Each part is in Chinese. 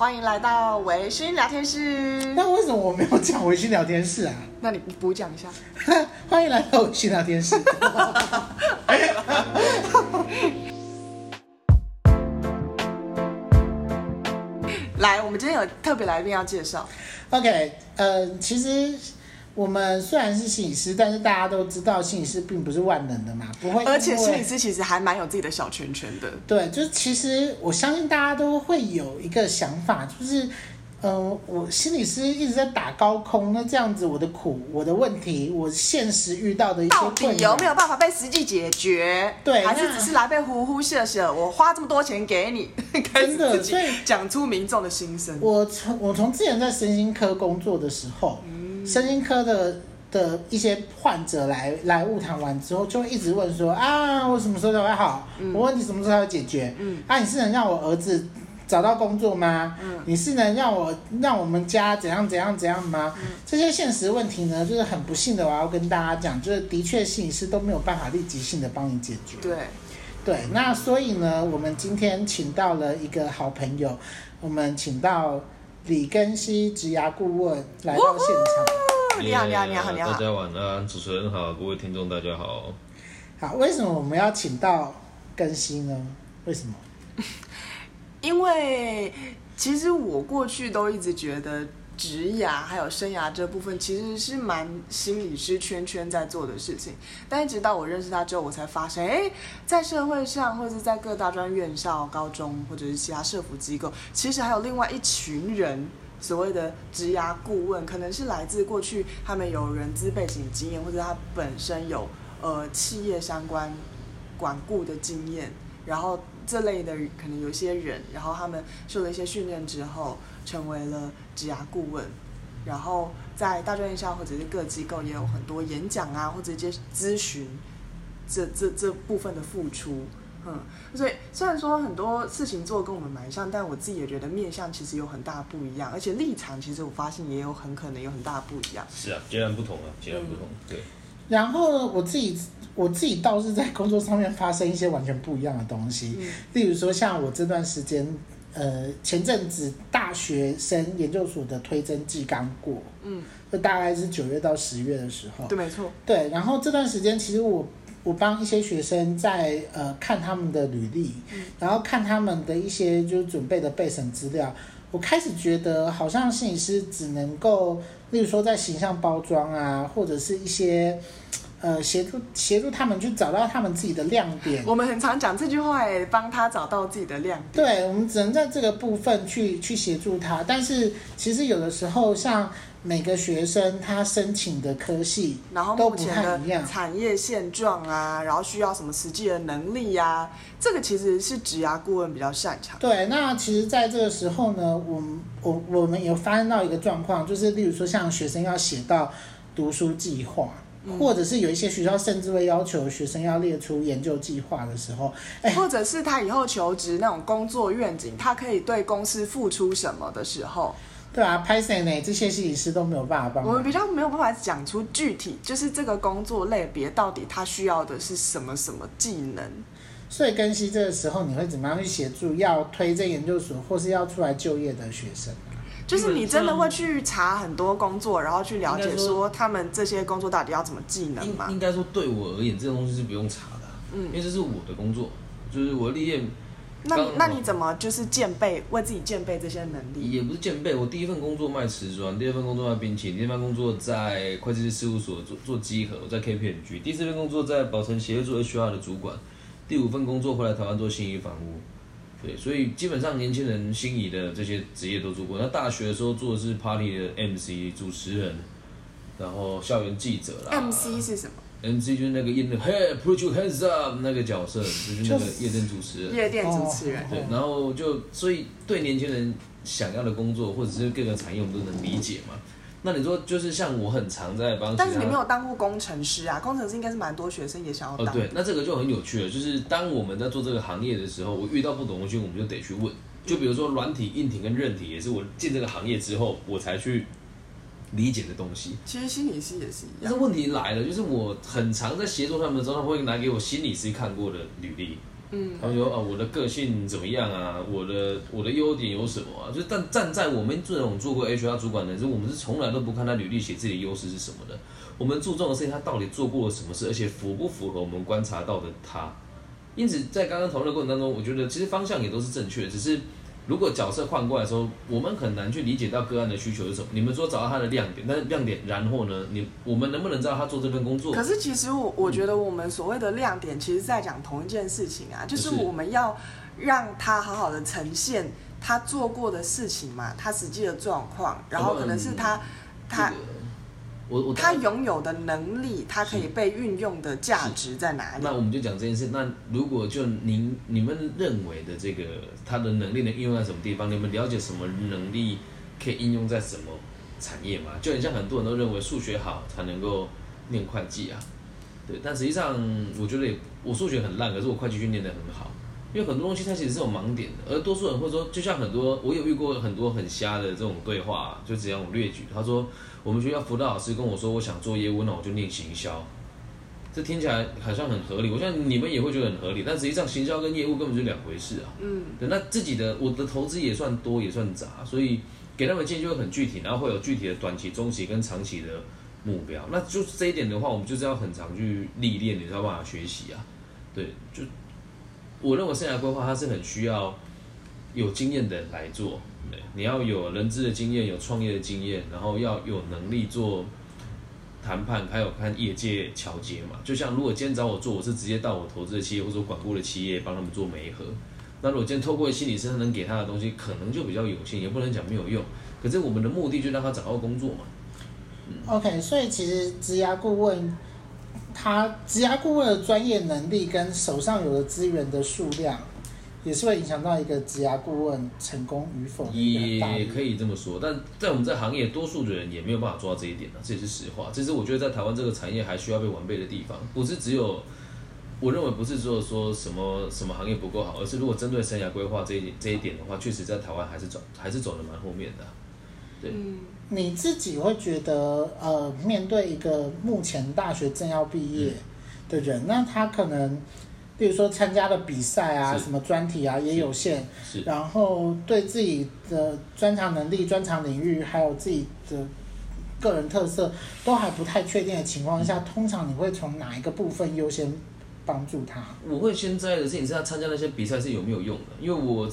欢迎来到微醺聊天室。那为什么我没有讲微醺聊天室啊？那你补讲一下。欢迎来到微醺聊天室。来，我们今天有特别来宾要介绍。OK，呃，其实。我们虽然是心理师，但是大家都知道心理师并不是万能的嘛，不会。而且心理师其实还蛮有自己的小圈圈的。对，就是其实我相信大家都会有一个想法，就是，嗯、呃，我心理师一直在打高空，那这样子我的苦、我的问题、我现实遇到的一些困难，到底有没有办法被实际解决？对，还是只是来被呼呼吓吓？我花这么多钱给你，真的，所以讲出民众的心声。我从我从之前在身心科工作的时候。嗯身心科的的一些患者来来物谈完之后，就会一直问说啊，我什么时候才会好？嗯、我问题什么时候才会解决？嗯，啊，你是能让我儿子找到工作吗？嗯，你是能让我让我们家怎样怎样怎样吗？嗯、这些现实问题呢，就是很不幸的，我要跟大家讲，就是的确心理师都没有办法立即性的帮你解决。对，对，那所以呢，我们今天请到了一个好朋友，我们请到。李根熙职涯顾问来到现场。你好，你好，你好，你好。大家晚安，主持人好，各位听众大家好。好，为什么我们要请到更新呢？为什么？因为其实我过去都一直觉得。职涯还有生涯这部分其实是蛮心理师圈圈在做的事情，但一直到我认识他之后，我才发现，哎，在社会上或者是在各大专院校、高中或者是其他社服机构，其实还有另外一群人，所谓的职涯顾问，可能是来自过去他们有人资背景经验，或者他本身有呃企业相关管顾的经验，然后这类的可能有些人，然后他们受了一些训练之后。成为了职涯顾问，然后在大专院校或者是各机构也有很多演讲啊，或者一些咨询，这这这部分的付出，嗯，所以虽然说很多事情做跟我们蛮像，但我自己也觉得面向其实有很大不一样，而且立场其实我发现也有很可能有很大不一样。是啊，截然不同啊，截然不同，嗯、对。然后我自己我自己倒是在工作上面发生一些完全不一样的东西，嗯、例如说像我这段时间。呃，前阵子大学生研究所的推甄季刚过，嗯，就大概是九月到十月的时候，对，没错，对。然后这段时间，其实我我帮一些学生在呃看他们的履历，嗯，然后看他们的一些就是准备的备审资料，我开始觉得好像摄影师只能够，例如说在形象包装啊，或者是一些。呃，协助协助他们去找到他们自己的亮点。我们很常讲这句话，哎，帮他找到自己的亮点。对，我们只能在这个部分去去协助他。但是其实有的时候，像每个学生他申请的科系，然后目前的产业现状啊，然后需要什么实际的能力呀、啊，这个其实是职涯顾问比较擅长。对，那其实在这个时候呢，我们我我们有发现到一个状况，就是例如说像学生要写到读书计划。或者是有一些学校甚至会要求学生要列出研究计划的时候，哎，或者是他以后求职那种工作愿景，他可以对公司付出什么的时候，对啊，，Python 呢？这些心理师都没有办法帮。我们比较没有办法讲出具体，就是这个工作类别到底他需要的是什么什么技能。所以根熙这个时候，你会怎么样去协助要推这研究所或是要出来就业的学生？就是你真的会去查很多工作，然后去了解说他们这些工作到底要怎么技能吗？应该说对我而言，这个东西是不用查的，嗯，因为这是我的工作，就是我的历练。那那你怎么就是建备为自己建备这些能力？也不是建备，我第一份工作卖瓷砖，第二份工作卖冰淇淋，第三份工作在会计师事务所做做稽核，我在 KPMG，第四份工作在宝成协业做 HR 的主管，第五份工作回来台湾做信义房屋。对，所以基本上年轻人心仪的这些职业都做过。那大学的时候做的是 party 的 MC 主持人，然后校园记者啦。MC 是什么？MC 就是那个 in the head put your hands up 那个角色，就是那个夜店主持人。夜店主持人。对，然后就所以对年轻人想要的工作或者是各个产业，我们都能理解嘛。那你说就是像我很常在帮，但是你没有当过工程师啊？工程师应该是蛮多学生也想要当。哦，对，那这个就很有趣了。就是当我们在做这个行业的时候，我遇到不懂的东西，我们就得去问。就比如说软体、硬体跟韧体，也是我进这个行业之后我才去理解的东西。其实心理师也是一样。但是问题来了，就是我很常在协助他们的时候，他们会拿给我心理师看过的履历，嗯，他们说啊，我的个性怎么样啊？我的我的优点有什么啊？就但站在我们这种做过 HR 主管的人，我们是从来都不看他履历写自己的优势是什么的。我们注重的是他到底做过了什么事，而且符不符合我们观察到的他。因此，在刚刚讨论的过程当中，我觉得其实方向也都是正确的，只是如果角色换过来的时候，我们很难去理解到个案的需求是什么。你们说找到他的亮点，但是亮点，然后呢，你我们能不能知道他做这份工作？可是其实我我觉得我们所谓的亮点，其实在讲同一件事情啊，就是我们要让他好好的呈现他做过的事情嘛，他实际的状况，然后可能是他他。这个我我他拥有的能力，他可以被运用的价值在哪里？那我们就讲这件事。那如果就您你们认为的这个他的能力能应用在什么地方？你们了解什么能力可以应用在什么产业吗？就很像很多人都认为数学好才能够念会计啊，对。但实际上，我觉得我数学很烂，可是我会计训练得很好。因为很多东西它其实是有盲点的，而多数人会说，就像很多我有遇过很多很瞎的这种对话，就只要我略举，他说我们学校辅导老师跟我说，我想做业务，那我就念行销，这听起来好像很合理，我相信你们也会觉得很合理，但实际上行销跟业务根本就两回事啊。嗯，对，那自己的我的投资也算多也算杂，所以给他们建议就会很具体，然后会有具体的短期、中期跟长期的目标。那就这一点的话，我们就是要很常去历练，你才有办法学习啊。对，就。我认为生涯规划它是很需要有经验的人来做，对，你要有人资的经验，有创业的经验，然后要有能力做谈判，还有看业界桥接嘛。就像如果今天找我做，我是直接到我投资的企业或者管顾的企业帮他们做媒合。那如果今天透过心理师能给他的东西，可能就比较有限，也不能讲没有用。可是我们的目的就让他找到工作嘛。OK，所以其实职涯顾问。他职涯顾问的专业能力跟手上有的资源的数量，也是会影响到一个职涯顾问成功与否。也可以这么说，但在我们这行业，多数的人也没有办法做到这一点呢，这也是实话。这是我觉得在台湾这个产业还需要被完备的地方，不是只有，我认为不是只有说什么什么行业不够好，而是如果针对生涯规划这一这一点的话，确实在台湾还是走还是走的蛮后面的。对。嗯你自己会觉得，呃，面对一个目前大学正要毕业的人，嗯、那他可能，比如说参加的比赛啊，什么专题啊也有限，然后对自己的专长能力、专长领域，还有自己的个人特色都还不太确定的情况下，嗯、通常你会从哪一个部分优先帮助他？我会先在意的是，你知道参加那些比赛是有没有用的，因为我。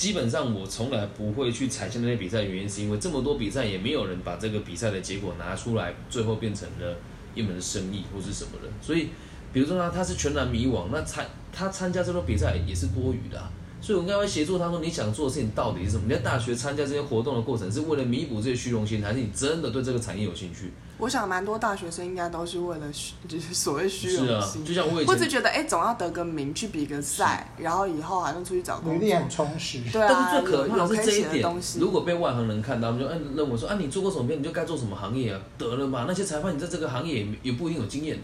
基本上我从来不会去采信那些比赛，原因是因为这么多比赛也没有人把这个比赛的结果拿出来，最后变成了一门生意或是什么的。所以，比如说他他是全然迷惘，那参他参加这种比赛也是多余的。所以我应该会协助他说，你想做的事情到底是什么？你在大学参加这些活动的过程是为了弥补这些虚荣心，还是你真的对这个产业有兴趣？我想蛮多大学生应该都是为了虚，就是 所谓虚荣心。是啊，就像我以前，或者觉得哎，总要得个名，去比个赛，然后以后还能出去找工作，履历很充实。对啊，但是最可怕的是这一点。如果被外行人看到，他们就嗯认为说啊，你做过什么片，你就该做什么行业啊？得了嘛，那些裁判你在这个行业也也不一定有经验的。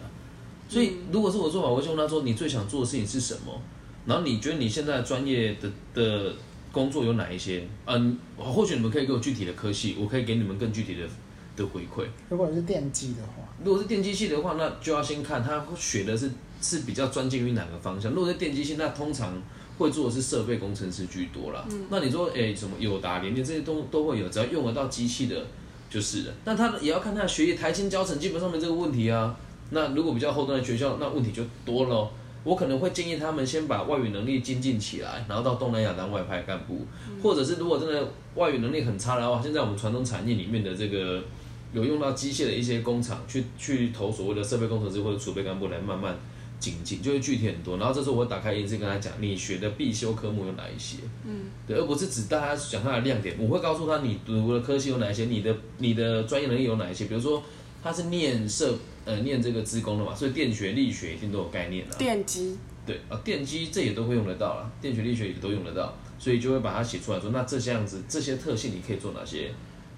所以如果是我做法，我会问他说，你最想做的事情是什么？然后你觉得你现在专业的的工作有哪一些？嗯，或许你们可以给我具体的科系，我可以给你们更具体的的回馈。如果是电机的话，如果是电机系的话，那就要先看他学的是是比较专精于哪个方向。如果是电机系，那通常会做的是设备工程师居多啦。嗯，那你说，哎，什么友达、联电这些都都会有，只要用得到机器的，就是了。那他也要看他的学业，台清教程基本上没这个问题啊。那如果比较后端的学校，那问题就多了。我可能会建议他们先把外语能力精进起来，然后到东南亚当外派干部，或者是如果真的外语能力很差的话，现在我们传统产业里面的这个有用到机械的一些工厂，去去投所谓的设备工程师或者储备干部来慢慢精进，就会具体很多。然后这时候我会打开眼睛跟他讲，你学的必修科目有哪一些？嗯，对，而不是只大家讲他的亮点。我会告诉他你读的科系有哪一些，你的你的专业能力有哪一些，比如说。他是念设呃念这个资工的嘛，所以电学、力学一定都有概念的。电机对啊，电机这也都会用得到啦，电学、力学也都用得到，所以就会把它写出来说，那这些样子这些特性你可以做哪些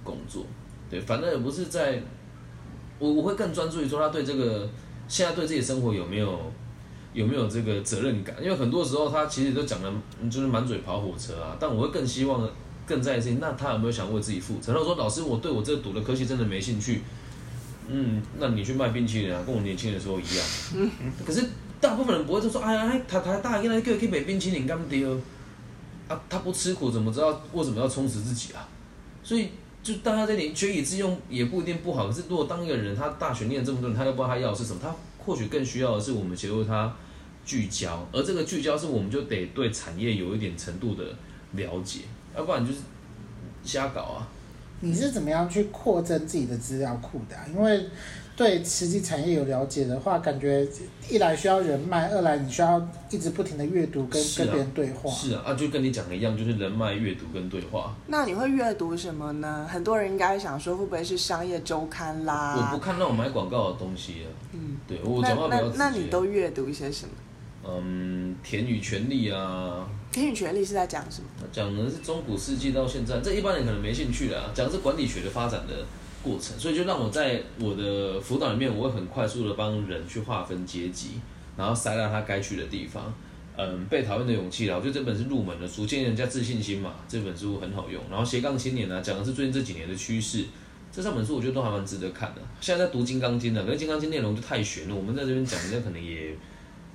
工作？对，反正也不是在，我我会更专注于说他对这个现在对自己生活有没有有没有这个责任感，因为很多时候他其实都讲的就是满嘴跑火车啊，但我会更希望更在意，那他有没有想为自己负责？他说老师，我对我这读的科系真的没兴趣。嗯，那你去卖冰淇淋啊，跟我年轻的时候一样。嗯，可是大部分人不会就说，哎呀，他他大应该可以可以买冰淇淋干嘛丢？啊，他不吃苦怎么知道为什么要充实自己啊？所以就大家在点学以致用也不一定不好。可是如果当一个人他大学念这么多年，他又不知道他要的是什么，他或许更需要的是我们协助他聚焦，而这个聚焦是我们就得对产业有一点程度的了解，要不然就是瞎搞啊。你是怎么样去扩增自己的资料库的啊？因为对实际产业有了解的话，感觉一来需要人脉，二来你需要一直不停的阅读跟、啊、跟别人对话。是啊，啊，就跟你讲的一样，就是人脉、阅读跟对话。那你会阅读什么呢？很多人应该想说，会不会是商业周刊啦？我不看那种买广告的东西啊。嗯，对我讲话比较直接。那那你都阅读一些什么？嗯，田与权利啊。给予权利是在讲什么？讲的是中古世纪到现在，这一般人可能没兴趣的啊。讲的是管理学的发展的。过程，所以就让我在我的辅导里面，我会很快速的帮人去划分阶级，然后塞到他该去的地方。嗯，被讨厌的勇气啦，我觉得这本是入门的书，建立人家自信心嘛。这本书很好用。然后斜杠青年呢，讲的是最近这几年的趋势。这三本书我觉得都还蛮值得看的。现在在读《金刚经》的，可是《金刚经》内容就太玄了，我们在这边讲，人家可能也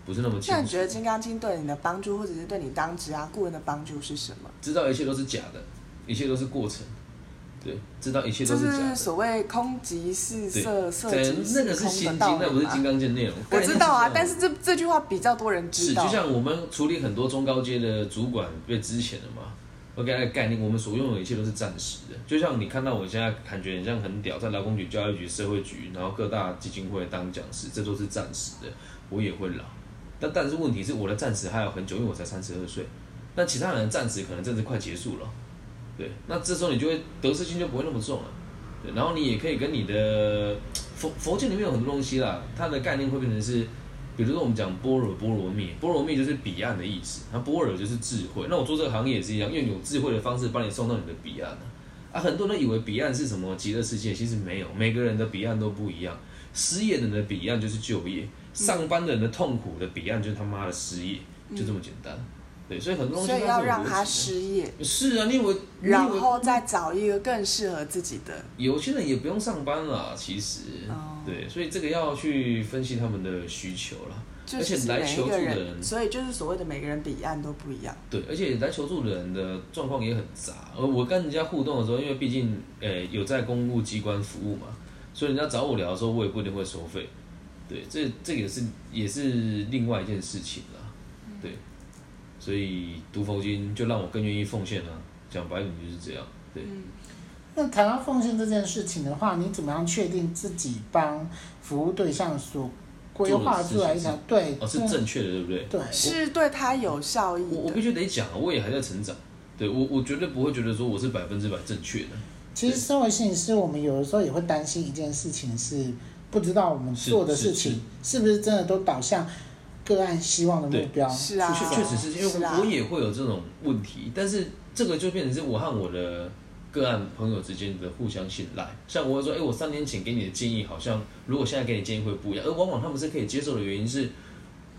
不是那么清楚。那你觉得《金刚经》对你的帮助，或者是对你当职啊顾问的帮助是什么？知道一切都是假的，一切都是过程。对，知道一切都是假的。就是所谓空即是色，色即是。那个是心经，那不是金刚经内容。我知道啊，但是这这句话比较多人知道。是，就像我们处理很多中高阶的主管被之前的嘛，我给他个概念，我们所拥有的一切都是暂时的。就像你看到我现在感觉很像很屌，在劳工局、教育局、社会局，然后各大基金会当讲师，这都是暂时的。我也会老，但但是问题是我的暂时还有很久，因为我才三十二岁。那其他人暂时可能真的快结束了。对，那这时候你就会得失心就不会那么重了。对，然后你也可以跟你的佛佛经里面有很多东西啦，它的概念会变成是，比如说我们讲般若波罗蜜，波罗蜜就是彼岸的意思，那般若就是智慧。那我做这个行业也是一样，用有智慧的方式帮你送到你的彼岸啊。很多人以为彼岸是什么极乐世界，其实没有，每个人的彼岸都不一样。失业的人的彼岸就是就业，上班的人的痛苦的彼岸就是他妈的失业，就这么简单。对，所以很多东西，所以要让他失业。是啊，你以为，然后再找一个更适合自己的。有些人也不用上班了，其实。哦。对，所以这个要去分析他们的需求了。而且来求助的人，所以就是所谓的每个人彼岸都不一样。对，而且来求助的人的状况也很杂。而我跟人家互动的时候，因为毕竟，诶，有在公务机关服务嘛，所以人家找我聊的时候，我也不一定会收费。对，这这也是也是另外一件事情了。对。所以读佛经就让我更愿意奉献了，讲白点就是这样。对。嗯、那谈到奉献这件事情的话，你怎么样确定自己帮服务对象所规划出来一条对哦是正确的，对不对？对，是对他有效益。我我必须得讲，我也还在成长。对我我绝对不会觉得说我是百分之百正确的。其实身为心理师，我们有的时候也会担心一件事情，是不知道我们做的事情是不是真的都导向。个案希望的目标是啊，确确实是因为我也会有这种问题，但是这个就变成是我和我的个案朋友之间的互相信赖。像我会说，哎，我三年前给你的建议，好像如果现在给你建议会不一样。而往往他们是可以接受的原因是，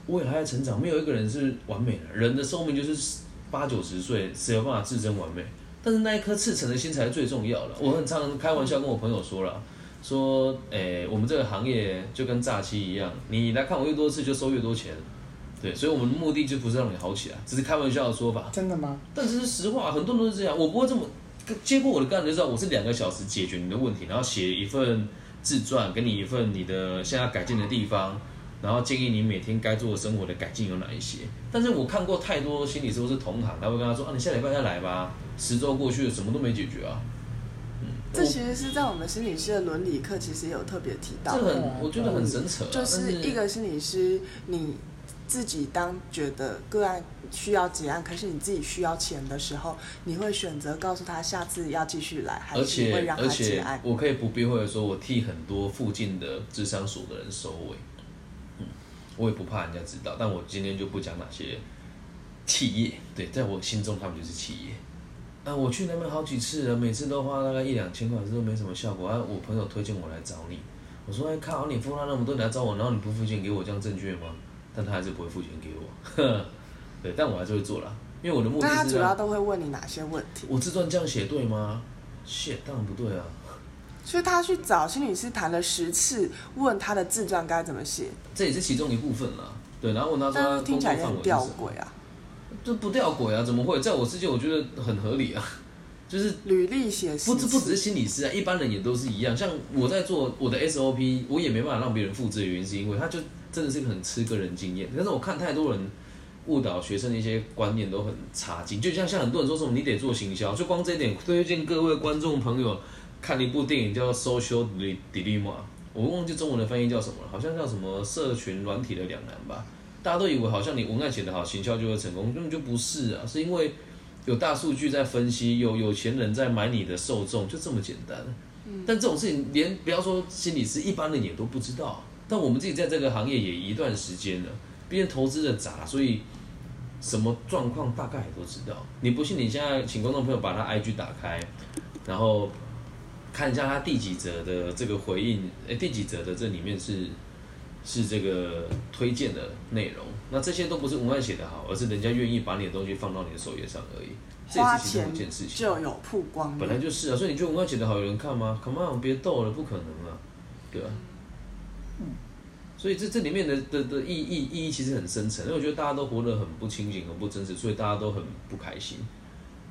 我也还在成长，没有一个人是完美的，人的寿命就是八九十岁，谁有办法自证完美？但是那一颗赤诚的心才是最重要的。我很常开玩笑跟我朋友说了。说，诶、欸，我们这个行业就跟诈欺一样，你来看我越多次就收越多钱，对，所以我们的目的就不是让你好起来，只是开玩笑的说法。真的吗？但这是实话，很多人都是这样。我不会这么接过我的个案就知道，我是两个小时解决你的问题，然后写一份自传，给你一份你的现在改进的地方，然后建议你每天该做的生活的改进有哪一些。但是我看过太多心理师都是同行，他会跟他说啊，你下礼拜再来吧，十周过去了，什么都没解决啊。这其实是在我们心理师的伦理课，其实也有特别提到。这很，我觉得很神扯。就是一个心理师，你自己当觉得个案需要结案，可是你自己需要钱的时候，你会选择告诉他下次要继续来，还是会让他结案？我可以不避讳的说，我替很多附近的智商所的人收尾。嗯，我也不怕人家知道，但我今天就不讲哪些企业。对，在我心中，他们就是企业。啊，我去那边好几次了，每次都花大概一两千块，这都没什么效果。啊，我朋友推荐我来找你，我说哎靠，你付了那么多你来找我，然后你不付钱给我，这样正确吗？但他还是不会付钱给我，呵 呵对，但我还是会做啦，因为我的目的是。那他主要都会问你哪些问题？我自传这样写对吗？写当然不对啊。所以他去找心理师谈了十次，问他的自传该怎么写，这也是其中一部分啦。对，然后我那时候听起来很吊诡啊，这不吊诡啊，怎么会？在我世界，我觉得很合理啊。就是履历写不不只是心理师啊，一般人也都是一样。像我在做我的 SOP，我也没办法让别人复制的原因，是因为他就真的是很吃个人经验。但是我看太多人误导学生的一些观念都很差劲，就像像很多人说什么你得做行销，就光这一点，推荐各位观众朋友看了一部电影叫《Social Dilemma》，我忘记中文的翻译叫什么了，好像叫什么社群软体的两难吧。大家都以为好像你文案写得好，行销就会成功，根本就不是啊，是因为。有大数据在分析，有有钱人在买你的受众，就这么简单。但这种事情连不要说心理师，一般人也都不知道。但我们自己在这个行业也一段时间了，毕竟投资的杂，所以什么状况大概也都知道。你不信，你现在请观众朋友把他 IG 打开，然后看一下他第几则的这个回应，诶，第几则的这里面是。是这个推荐的内容，那这些都不是文案写得好，而是人家愿意把你的东西放到你的首页上而已。这也是其中一件事情就有曝光，本来就是啊，所以你觉得文案写得好，有人看吗？Come on，别逗了，不可能啊，对吧？嗯，所以这这里面的的的意义意义其实很深层，因为我觉得大家都活得很不清醒、很不真实，所以大家都很不开心。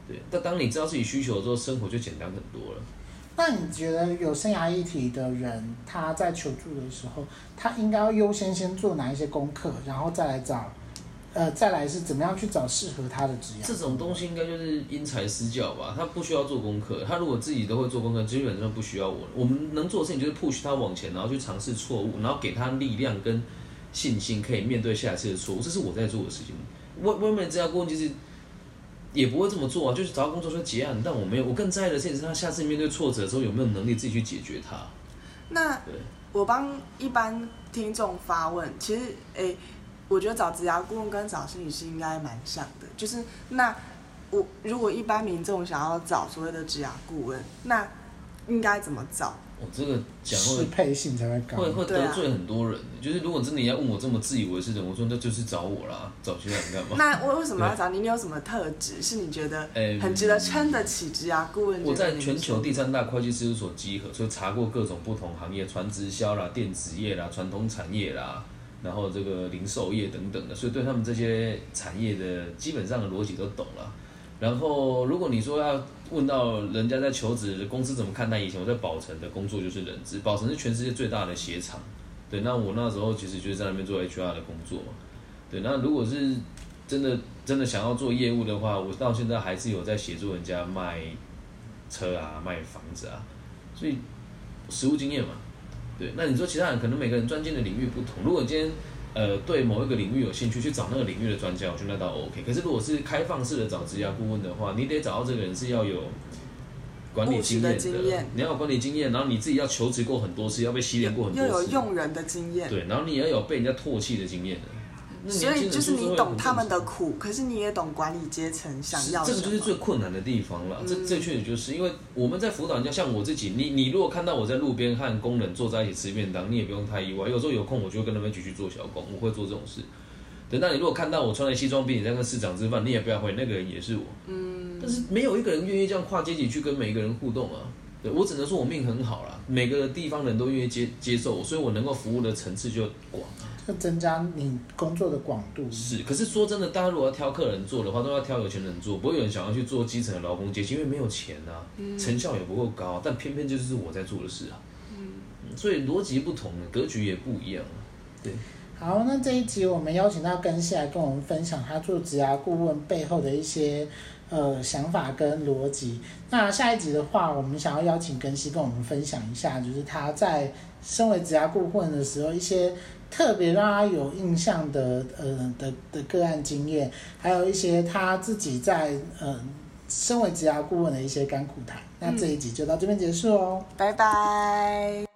对，但当你知道自己需求的时候，生活就简单很多了。那你觉得有生涯议题的人，他在求助的时候，他应该要优先先做哪一些功课，然后再来找，呃，再来是怎么样去找适合他的职业？这种东西应该就是因材施教吧，他不需要做功课，他如果自己都会做功课，基本上不需要我。我们能做的事情就是 push 他往前，然后去尝试错误，然后给他力量跟信心，可以面对下一次的错误。这是我在做的事情。外外面这家公司其实。也不会这么做啊，就是找到工作就结案。但我没有，我更在意的事情是他下次面对挫折的时候有没有能力自己去解决它。那我帮一般听众发问，其实，诶，我觉得找职涯顾问跟找心理师应该蛮像的。就是那我如果一般民众想要找所谓的职涯顾问，那应该怎么找？我这个讲会适配性才会高，会会得罪很多人。啊、就是如果真的要问我这么自以为是的人，我说那就是找我啦，找其他人干嘛？那我为什么要找你？你有什么特质是你觉得很值得撑得起职啊顾问？我在全球第三大会计事务所集合，所以查过各种不同行业，传直销啦、电子业啦、传统产业啦，然后这个零售业等等的，所以对他们这些产业的基本上的逻辑都懂了。然后，如果你说要问到人家在求职公司怎么看待，以前我在宝成的工作就是人资，宝成是全世界最大的鞋厂，对，那我那时候其实就是在那边做 HR 的工作嘛，对，那如果是真的真的想要做业务的话，我到现在还是有在协助人家卖车啊、卖房子啊，所以实务经验嘛，对，那你说其他人可能每个人专精的领域不同，如果今天。呃，对某一个领域有兴趣，去找那个领域的专家，我觉得那倒 OK。可是如果是开放式的找职业顾问的话，你得找到这个人是要有管理经验的，的经验你要有管理经验，然后你自己要求职过很多次，要被洗脸过很多次，要有用人的经验，对，然后你也要有被人家唾弃的经验的。所以就是你懂他们的苦，可是你也懂管理阶层想要。这个就是最困难的地方了。嗯、这这确实就是因为我们在辅导人家，像我自己，你你如果看到我在路边和工人坐在一起吃便当，你也不用太意外。有时候有空，我就会跟他们一起去做小工，我会做这种事。等到你如果看到我穿着西装笔挺在跟市长吃饭，你也不要回，那个人也是我。嗯。但是没有一个人愿意这样跨阶级去跟每一个人互动啊。对，我只能说我命很好啦，每个地方人都愿意接接受我，所以我能够服务的层次就广。就增加你工作的广度。是，可是说真的，大家如果要挑客人做的话，都要挑有钱人做，不会有人想要去做基层的劳工阶级，因为没有钱啊，嗯、成效也不够高。但偏偏就是我在做的事啊。嗯。所以逻辑不同，格局也不一样。对。好，那这一集我们邀请到根西来跟我们分享他做职涯顾问背后的一些呃想法跟逻辑。那下一集的话，我们想要邀请根西跟我们分享一下，就是他在身为职涯顾问的时候一些。特别让他有印象的，呃的的个案经验，还有一些他自己在呃身为职涯顾问的一些甘苦谈。那这一集就到这边结束哦，拜拜。